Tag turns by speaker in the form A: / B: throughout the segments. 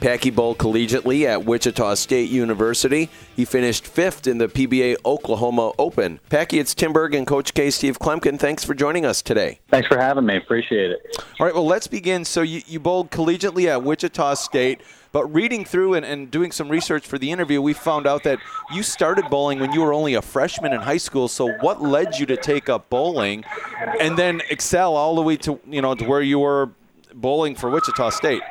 A: Packy bowled collegiately at Wichita State University. He finished fifth in the PBA Oklahoma Open. Packy, it's Tim Berg and Coach K. Steve Kloempken. Thanks for joining us today.
B: Thanks for having me. Appreciate it.
A: All right, well, let's begin. So you, you bowled collegiately at Wichita State. But reading through and, and, doing some research for the interview, we found out that you started bowling when you were only a freshman in high school. So what led you to take up bowling and then excel all the way to you know to where you were bowling for Wichita State?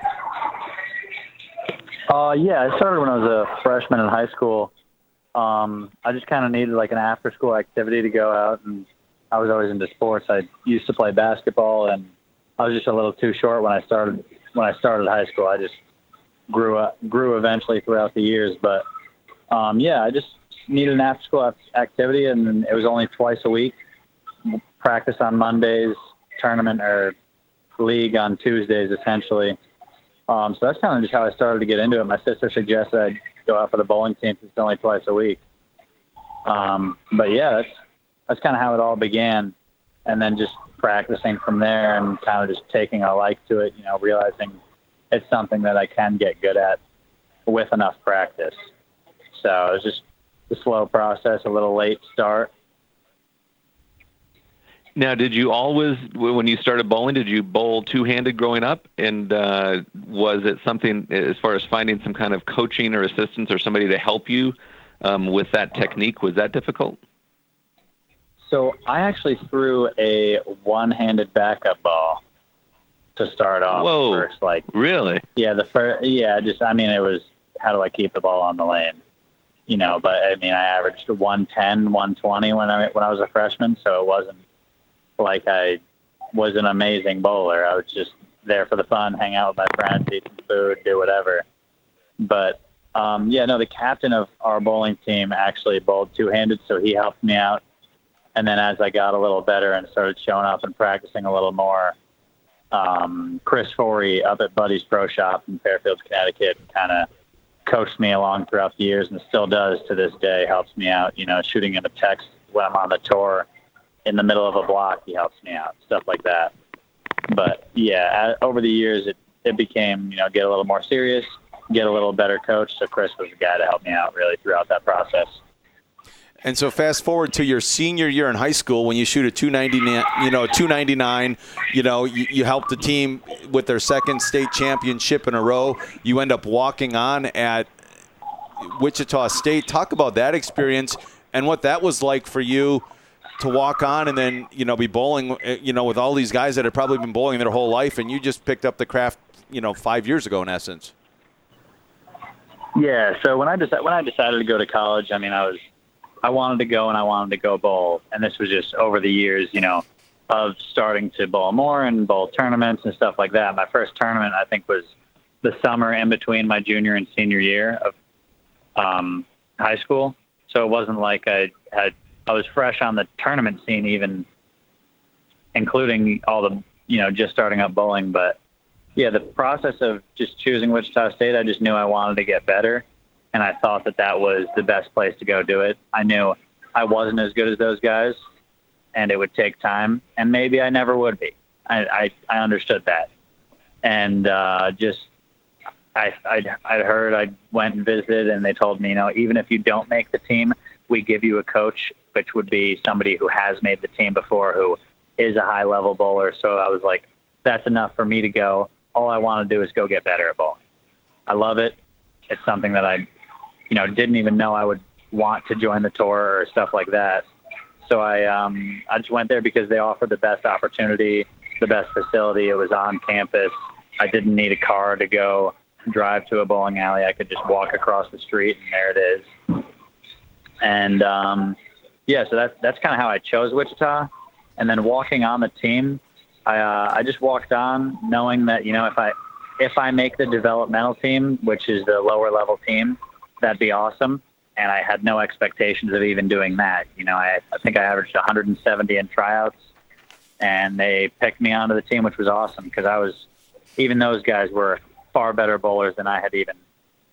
B: Uh, yeah, I started when I was a freshman in high school. Um, I just kind of needed like an after-school activity to go out, and I was always into sports. I used to play basketball, and I was just a little too short when I started when I started high school. I just grew up grew eventually throughout the years, but um, yeah, I just needed an after-school activity, and it was only twice a week. Practice on Mondays, tournament or league on Tuesdays, essentially. Um, so that's kind of just how I started to get into it. My sister suggested I go out for the bowling team since it's only twice a week. Um, but yeah, that's that's kind of how it all began, and then just practicing from there and kind of just taking a like to it. You know, realizing it's something that I can get good at with enough practice. So it was just a slow process, a little late start,
C: now, did you always, when you started bowling, did you bowl two-handed growing up? And uh, was it something as far as finding some kind of coaching or assistance or somebody to help you um, with that technique? Was that difficult?
B: So I actually threw a one-handed backup ball to start off
C: Whoa,
B: first. Like
C: really?
B: Yeah, the first. Yeah, just I mean, it was how do I keep the ball on the lane? You know, but I mean, I averaged 110, 120 when I when I was a freshman, so it wasn't like I was an amazing bowler. I was just there for the fun, hang out with my friends, eat some food, do whatever. But um, yeah, no, the captain of our bowling team actually bowled two-handed, so he helped me out. And then as I got a little better and started showing up and practicing a little more, um, Chris Forey up at Buddy's Pro Shop in Fairfield, Connecticut, kind of coached me along throughout the years and still does to this day. Helps me out, you know, shooting him a text when I'm on the tour in the middle of a block, he helps me out, stuff like that. But yeah, over the years, it, it became, you know, get a little more serious, get a little better coach. So Chris was the guy to help me out really throughout that process.
A: And so fast forward to your senior year in high school when you shoot a 299, you know, 299, you know, you, you help the team with their second state championship in a row. You end up walking on at Wichita State. Talk about that experience and what that was like for you to walk on and then you know be bowling uh, you know with all these guys that have probably been bowling their whole life and you just picked up the craft you know five years ago in essence.
B: Yeah so when i decided when i decided to go to college i mean i was i wanted to go and i wanted to go bowl. And this was just over the years you know of starting to bowl more and bowl tournaments and stuff like that. My first tournament i think was the summer in between my junior and senior year of um, high school. So it wasn't like i had I was fresh on the tournament scene, even including all the you know just starting up bowling. But yeah, the process of just choosing Wichita State, I just knew I wanted to get better, and I thought that that was the best place to go do it. I knew I wasn't as good as those guys, and it would take time, and maybe I never would be. I I, I understood that, and uh, just I I'd, I'd heard I went and visited, and they told me, you know, even if you don't make the team, we give you a coach which would be somebody who has made the team before, who is a high level bowler. So I was like, that's enough for me to go. All I want to do is go get better at bowling. I love it. It's something that I, you know, didn't even know I would want to join the tour or stuff like that. So I, um, I just went there because they offered the best opportunity, the best facility. It was on campus. I didn't need a car to go drive to a bowling alley. I could just walk across the street and there it is. And um, yeah, so that's that's kind of how I chose Wichita, and then walking on the team, I uh, I just walked on knowing that you know if I if I make the developmental team, which is the lower level team, that'd be awesome. And I had no expectations of even doing that. You know, I, I think I averaged 170 in tryouts, and they picked me onto the team, which was awesome because I was, even those guys were far better bowlers than I had even,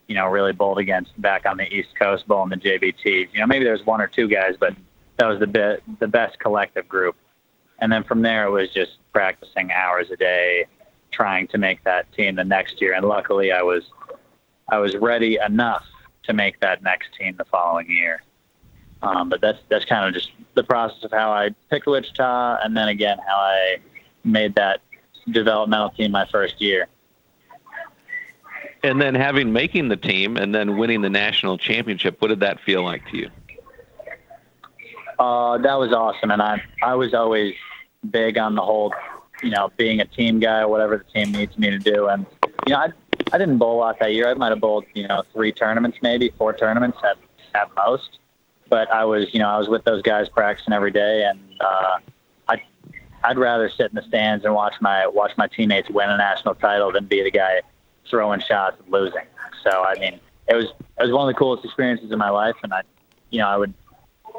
B: you know, really bowled against back on the East Coast bowling the JBTs. You know, maybe there's one or two guys, but that was the bit, the best collective group. And then from there, it was just practicing hours a day, trying to make that team the next year. And luckily, I was I was ready enough to make that next team the following year. Um, but that's that's kind of just the process of how I picked Wichita, and then again how I made that developmental team my first year.
C: And then having making the team and then winning the national championship, what did that feel like to you?
B: Uh, that was awesome, and I I was always big on the whole, you know, being a team guy, whatever the team needs me to do. And you know, I I didn't bowl a lot that year. I might have bowled, you know, three tournaments, maybe four tournaments at at most. But I was, you know, I was with those guys practicing every day, and uh, I I'd rather sit in the stands and watch my watch my teammates win a national title than be the guy throwing shots and losing. So I mean, it was it was one of the coolest experiences in my life, and I, you know, I would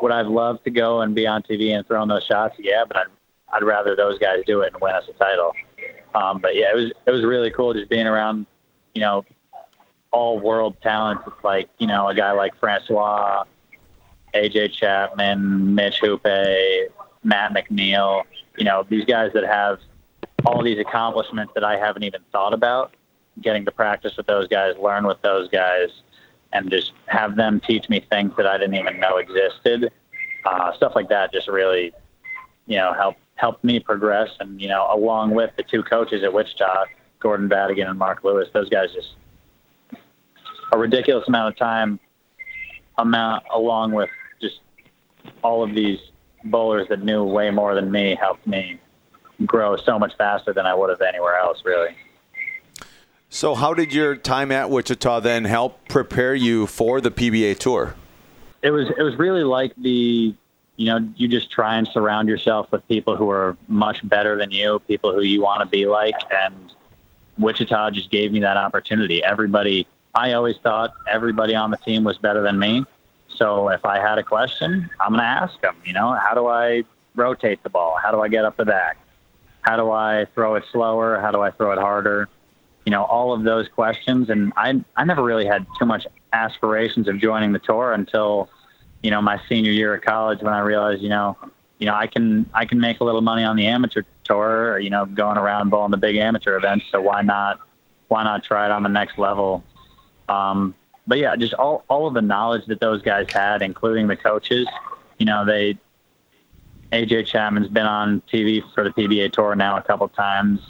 B: would I've loved to go and be on TV and throwing those shots? Yeah, but I'd I'd rather those guys do it and win us a title. Um, but yeah, it was it was really cool just being around, you know, all world talents. It's like you know a guy like Francois, AJ Chapman, Mitch Hupé, Matt McNiel. You know these guys that have all these accomplishments that I haven't even thought about. Getting to practice with those guys, learn with those guys, and just have them teach me things that I didn't even know existed. Uh, stuff like that just really, you know, helped helped me progress. And you know, along with the two coaches at Wichita, Gordon Vadakin and Mark Lewis, those guys just a ridiculous amount of time amount along with just all of these bowlers that knew way more than me helped me grow so much faster than I would have anywhere else really.
A: So how did your time at Wichita then help prepare you for the PBA tour?
B: It was it was really like the you know, you just try and surround yourself with people who are much better than you, people who you want to be like. And Wichita just gave me that opportunity. Everybody, I always thought everybody on the team was better than me. So if I had a question, I'm going to ask them, you know, how do I rotate the ball? How do I get up the back? How do I throw it slower? How do I throw it harder? You know, all of those questions. And I, I never really had too much aspirations of joining the tour until you know, my senior year of college when I realized, you know, you know, I can I can make a little money on the amateur tour, or, you know, going around bowling the big amateur events. So why not why not try it on the next level? Um, but yeah, just all all of the knowledge that those guys had, including the coaches. You know, they AJ Chapman's been on TV for the PBA tour now a couple times.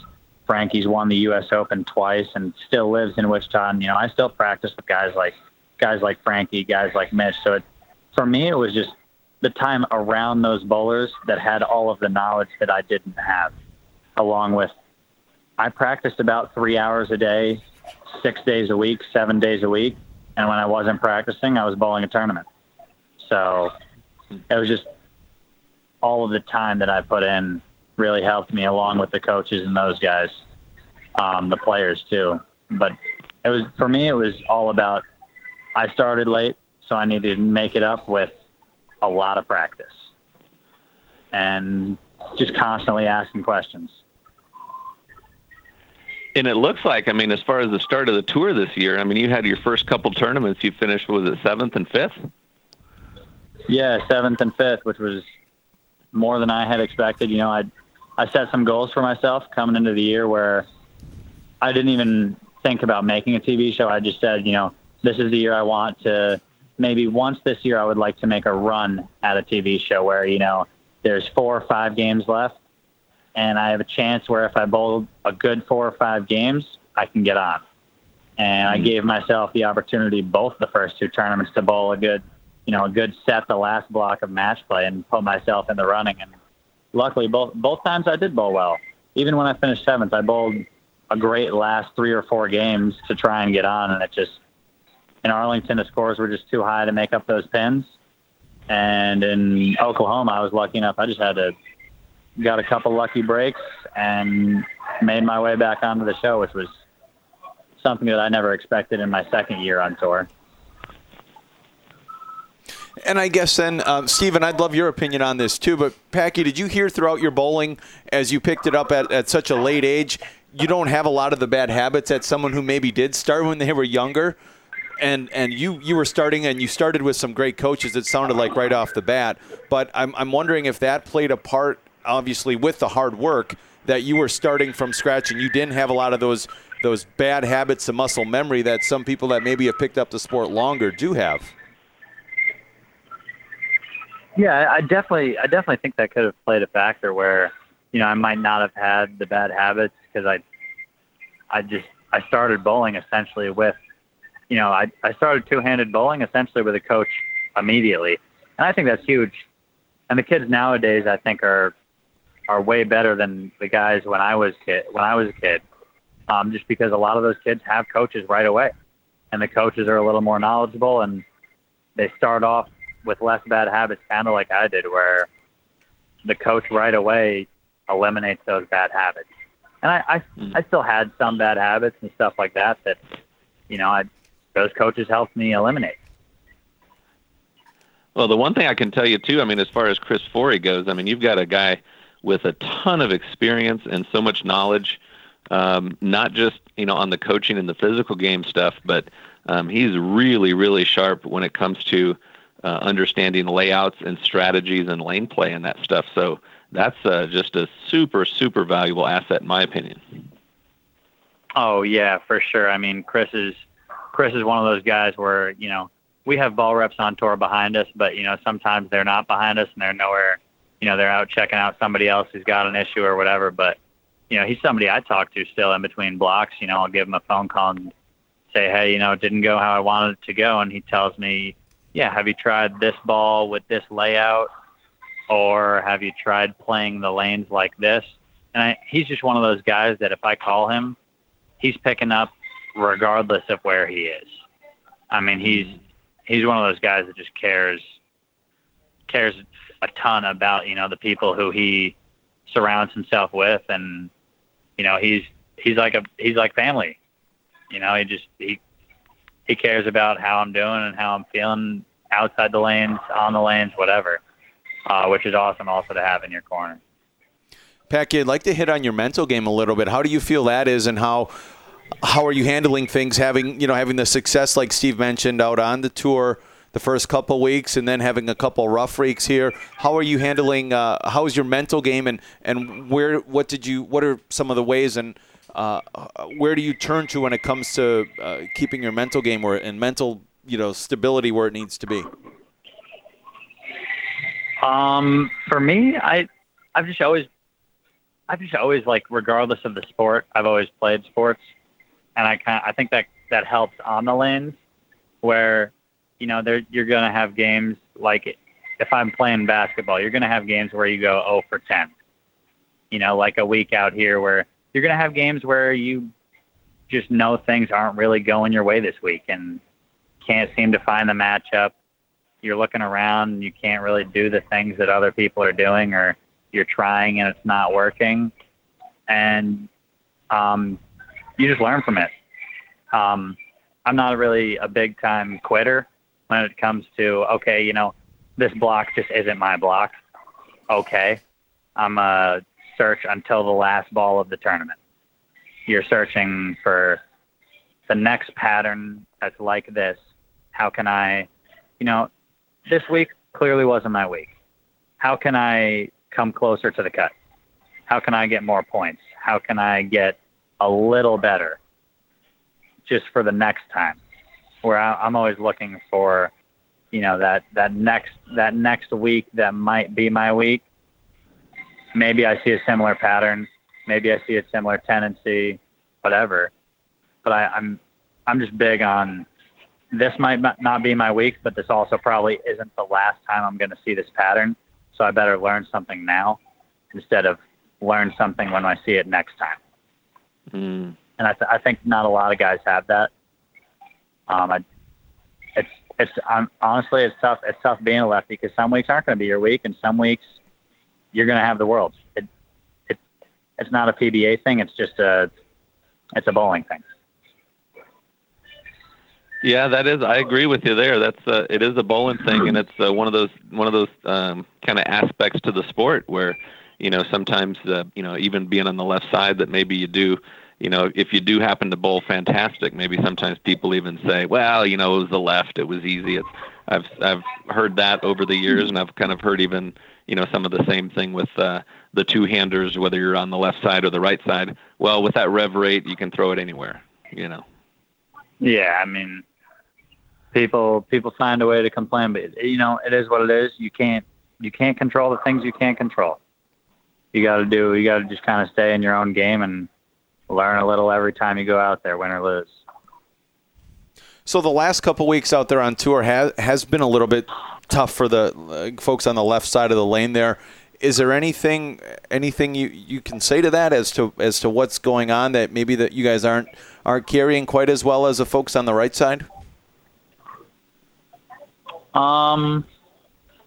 B: Frankie's won the U.S. Open twice and still lives in Wichita. And you know, I still practice with guys like guys like Frankie, guys like Mitch. So it for me, it was just the time around those bowlers that had all of the knowledge that I didn't have, along with I practiced about three hours a day, six days a week, seven days a week. And when I wasn't practicing, I was bowling a tournament. So it was just all of the time that I put in really helped me along with the coaches and those guys, um, the players too. But it was, for me, it was all about, I started late. So I needed to make it up with a lot of practice and just constantly asking questions.
C: And it looks like, I mean, as far as the start of the tour this year, I mean, you had your first couple tournaments. You finished, was it seventh and fifth?
B: Yeah, seventh and fifth, which was more than I had expected. You know, I I set some goals for myself coming into the year where I didn't even think about making a TV show. I just said, you know, this is the year I want to maybe once this year I would like to make a run at a TV show where, you know, there's four or five games left and I have a chance where if I bowl a good four or five games, I can get on. And I mm-hmm. gave myself the opportunity both the first two tournaments to bowl a good, you know, a good set the last block of match play and put myself in the running. And luckily, both both times I did bowl well. Even when I finished seventh, I bowled a great last three or four games to try and get on, and it just in Arlington, the scores were just too high to make up those pins. And in Oklahoma, I was lucky enough. I just had to got a couple lucky breaks and made my way back onto the show, which was something that I never expected in my second year on tour.
A: And I guess then, uh, Stephen, I'd love your opinion on this too. But Packy, did you hear throughout your bowling, as you picked it up at, at such a late age, you don't have a lot of the bad habits that someone who maybe did start when they were younger? and and you you were starting and you started with some great coaches. It sounded like right off the bat, but I'm I'm wondering if that played a part, obviously with the hard work that you were starting from scratch and you didn't have a lot of those those bad habits of muscle memory that some people that maybe have picked up the sport longer do have.
B: Yeah, I definitely I definitely think that could have played a factor where you know I might not have had the bad habits because I I just I started bowling essentially with you know, I, I started two-handed bowling essentially with a coach immediately, and I think that's huge. And the kids nowadays, I think, are are way better than the guys when I was kid when I was a kid, um, just because a lot of those kids have coaches right away, and the coaches are a little more knowledgeable and they start off with less bad habits, kind of like I did, where the coach right away eliminates those bad habits. And I, I, mm-hmm. I still had some bad habits and stuff like that that, you know, I those coaches helped me eliminate.
C: Well, the one thing I can tell you too, I mean, as far as Chris Forey goes, I mean, you've got a guy with a ton of experience and so much knowledge, um, not just you know on the coaching and the physical game stuff, but um, he's really, really sharp when it comes to uh, understanding layouts and strategies and lane play and that stuff. So that's uh, just a super, super valuable asset in my opinion.
B: Oh yeah, for sure. I mean, Chris is Chris is one of those guys where you know we have ball reps on tour behind us, but you know sometimes they're not behind us and they're nowhere. You know they're out checking out somebody else who's got an issue or whatever. But you know he's somebody I talk to still in between blocks. You know I'll give him a phone call and say, hey, you know it didn't go how I wanted it to go, and he tells me, yeah, have you tried this ball with this layout, or have you tried playing the lanes like this? And I, he's just one of those guys that if I call him, he's picking up regardless of where he is. I mean, he's he's one of those guys that just cares cares a ton about you know the people who he surrounds himself with, and you know he's he's like a he's like family. You know, he just he he cares about how I'm doing and how I'm feeling outside the lanes, on the lanes, whatever, uh, which is awesome also to have in your corner.
A: Packy, I'd like to hit on your mental game a little bit. How do you feel that is, and how how are you handling things having you know having the success like Steve mentioned out on the tour the first couple weeks and then having a couple rough weeks here how are you handling uh, how is your mental game and and where what did you what are some of the ways and uh, where do you turn to when it comes to uh, keeping your mental game where and mental you know stability where it needs to be
B: um for me i i've just always I've just always like, regardless of the sport, I've always played sports and I kind I think that that helps on the lanes where you know there you're gonna have games like if I'm playing basketball, you're gonna have games where you go 0 for 10. You know, like a week out here where you're gonna have games where you just know things aren't really going your way this week and can't seem to find the matchup. You're looking around, you can't really do the things that other people are doing, or you're trying and it's not working. And um, you just learn from it. Um, I'm not really a big time quitter when it comes to okay, you know, this block just isn't my block. Okay, I'm a search until the last ball of the tournament. You're searching for the next pattern that's like this. How can I, you know, this week clearly wasn't my week. How can I come closer to the cut? How can I get more points? How can I get a little better just for the next time. Where I, am always looking for, you know, that that next that next week that might be my week. Maybe I see a similar pattern. Maybe I see a similar tendency, whatever. But I, I'm I'm just big on this might not be my week, but this also probably isn't the last time I'm going to see this pattern. So I better learn something now instead of learn something when I see it next time. Mm. And I, th- I think not a lot of guys have that. Um, I, it's it's um, honestly it's tough. It's tough being a lefty because some weeks aren't going to be your week, and some weeks you're going to have the world. It, it it's not a PBA thing. It's just a it's a bowling thing.
C: Yeah, that is. I agree with you there. That's uh, it is a bowling thing, and it's uh, one of those one of those um, kind of aspects to the sport where you know sometimes uh, you know even being on the left side that maybe you do you know if you do happen to bowl fantastic maybe sometimes people even say well you know it was the left it was easy it's I've I've heard that over the years and I've kind of heard even you know some of the same thing with uh, the two handers whether you're on the left side or the right side well with that rev rate you can throw it anywhere you know
B: yeah I mean people people find a way to complain but you know it is what it is you can't you can't control the things you can't control you got to do. You got to just kind of stay in your own game and learn a little every time you go out there, win or lose.
A: So the last couple weeks out there on tour has has been a little bit tough for the uh, folks on the left side of the lane. There, is there anything anything you, you can say to that as to as to what's going on that maybe that you guys aren't aren't carrying quite as well as the folks on the right side?
B: Um,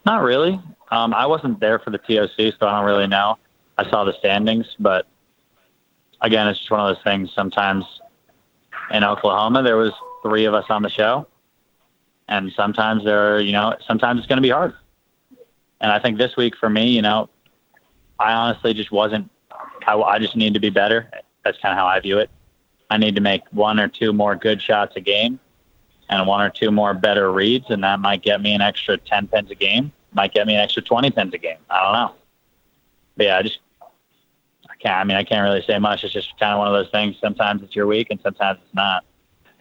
B: not really. Um, I wasn't there for the TOC, so I don't really know. I saw the standings, but again, it's just one of those things. Sometimes in Oklahoma, there was three of us on the show, and sometimes there, are, you know, sometimes it's going to be hard. And I think this week for me, you know, I honestly just wasn't. I, I just need to be better. That's kind of how I view it. I need to make one or two more good shots a game, and one or two more better reads, and that might get me an extra ten pins a game. Might get me an extra twenty pins a game. I don't know. But yeah, I just I can't. I mean, I can't really say much. It's just kind of one of those things. Sometimes it's your week, and sometimes it's not.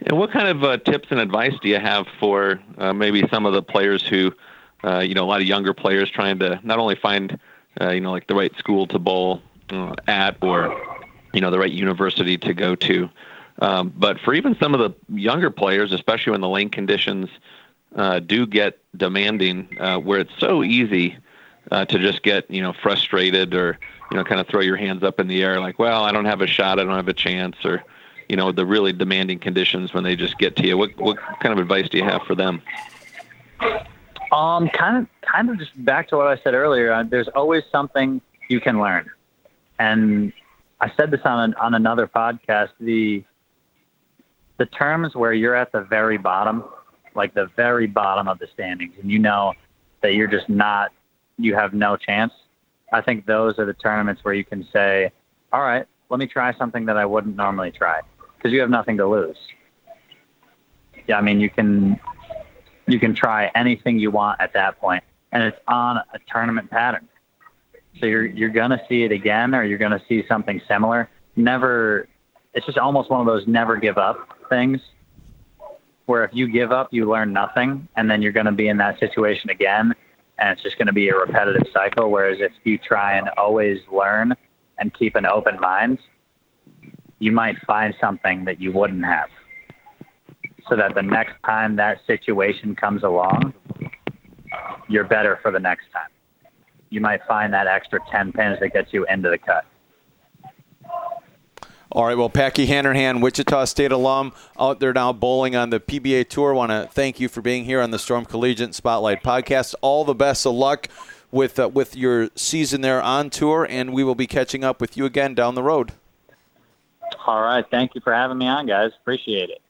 C: And what kind of uh, tips and advice do you have for uh, maybe some of the players who, uh, you know, a lot of younger players trying to not only find, uh, you know, like the right school to bowl uh, at or, you know, the right university to go to, um, but for even some of the younger players, especially when the lane conditions uh, do get demanding, where it's so easy to just get, you know, frustrated or you know, kind of throw your hands up in the air like, well, I don't have a shot, I don't have a chance, or, you know, the really demanding conditions when they just get to you. What what kind of advice do you have for them?
B: Um, kind of, kind of just back to what I said earlier. Uh, there's always something you can learn, and I said this on on another podcast. The the terms where you're at the very bottom, like the very bottom of the standings, and you know that you're just not, you have no chance I think those are the tournaments where you can say, all right, let me try something that I wouldn't normally try because you have nothing to lose. Yeah, I mean, you can you can try anything you want at that point, and it's on a tournament pattern. So you're you're gonna see it again, or you're gonna see something similar. Never, it's just almost one of those never give up things, where if you give up, you learn nothing, and then you're gonna be in that situation again, and it's just to be a repetitive cycle. Whereas if you try and always learn and keep an open mind, you might find something that you wouldn't have. So that the next time that situation comes along, you're better for the next time. You might find that extra 10 pins that gets you into the cut.
A: All right, well, Packy Hanrahan, Wichita State alum, out there now bowling on the PBA Tour. Want to thank you for being here on the Storm Collegiate Spotlight podcast. All the best of luck with uh, with your season there on tour, and we will be catching up with you again down the road.
B: All right, thank you for having me on, guys. Appreciate it.